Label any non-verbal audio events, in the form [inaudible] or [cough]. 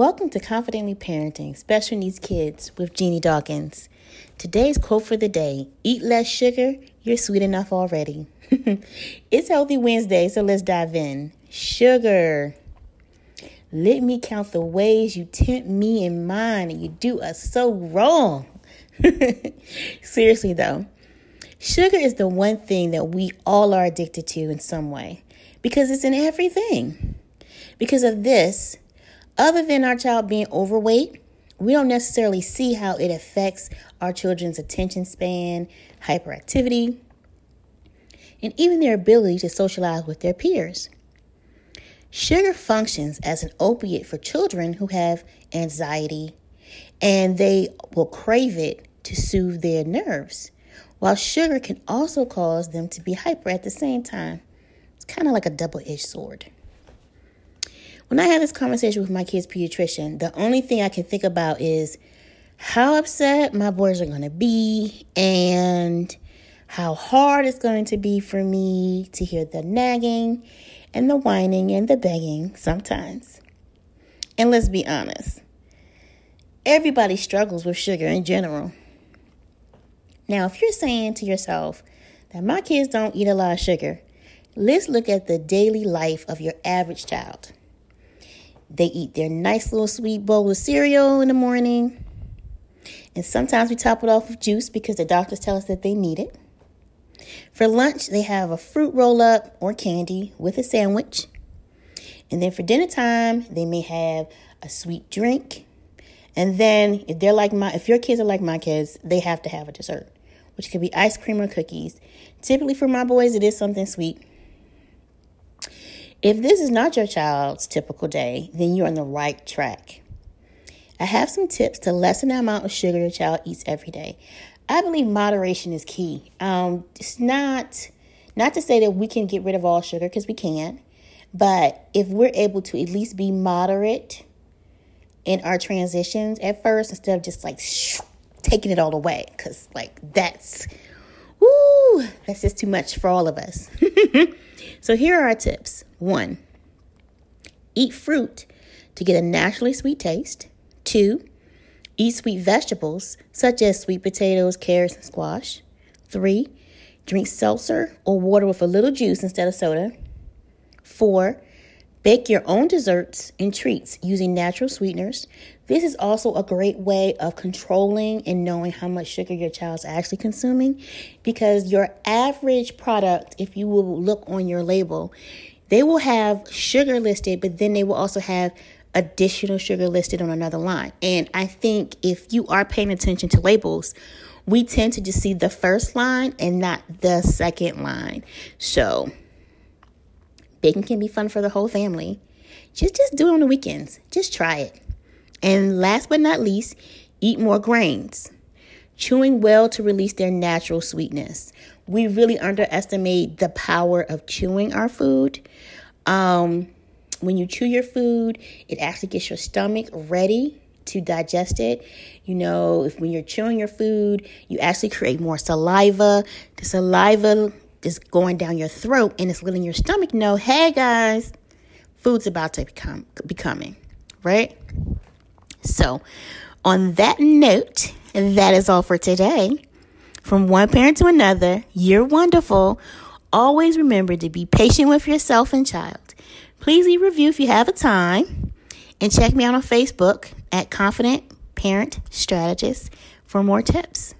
Welcome to Confidently Parenting Special Needs Kids with Jeannie Dawkins. Today's quote for the day Eat less sugar, you're sweet enough already. [laughs] it's Healthy Wednesday, so let's dive in. Sugar. Let me count the ways you tempt me and mine, and you do us so wrong. [laughs] Seriously, though, sugar is the one thing that we all are addicted to in some way because it's in everything. Because of this, other than our child being overweight, we don't necessarily see how it affects our children's attention span, hyperactivity, and even their ability to socialize with their peers. Sugar functions as an opiate for children who have anxiety, and they will crave it to soothe their nerves, while sugar can also cause them to be hyper at the same time. It's kind of like a double edged sword. When I have this conversation with my kid's pediatrician, the only thing I can think about is how upset my boys are going to be and how hard it's going to be for me to hear the nagging and the whining and the begging sometimes. And let's be honest, everybody struggles with sugar in general. Now, if you're saying to yourself that my kids don't eat a lot of sugar, let's look at the daily life of your average child. They eat their nice little sweet bowl of cereal in the morning. And sometimes we top it off with juice because the doctors tell us that they need it. For lunch, they have a fruit roll up or candy with a sandwich. And then for dinner time, they may have a sweet drink. And then if they're like my if your kids are like my kids, they have to have a dessert, which could be ice cream or cookies. Typically for my boys, it is something sweet. If this is not your child's typical day, then you're on the right track. I have some tips to lessen the amount of sugar your child eats every day. I believe moderation is key. Um, it's not not to say that we can get rid of all sugar because we can't, but if we're able to at least be moderate in our transitions at first, instead of just like shoo, taking it all away, because like that's woo, that's just too much for all of us. [laughs] so here are our tips. One, eat fruit to get a naturally sweet taste. Two, eat sweet vegetables such as sweet potatoes, carrots, and squash. Three, drink seltzer or water with a little juice instead of soda. Four, bake your own desserts and treats using natural sweeteners. This is also a great way of controlling and knowing how much sugar your child's actually consuming because your average product, if you will look on your label, they will have sugar listed, but then they will also have additional sugar listed on another line. And I think if you are paying attention to labels, we tend to just see the first line and not the second line. So, baking can be fun for the whole family. Just just do it on the weekends. Just try it. And last but not least, eat more grains. Chewing well to release their natural sweetness we really underestimate the power of chewing our food. Um, when you chew your food, it actually gets your stomach ready to digest it. You know, if when you're chewing your food, you actually create more saliva. The saliva is going down your throat and it's letting your stomach know, hey guys, food's about to become becoming, right? So, on that note, that is all for today. From one parent to another, you're wonderful. Always remember to be patient with yourself and child. Please leave review if you have a time. And check me out on Facebook at Confident Parent Strategist for more tips.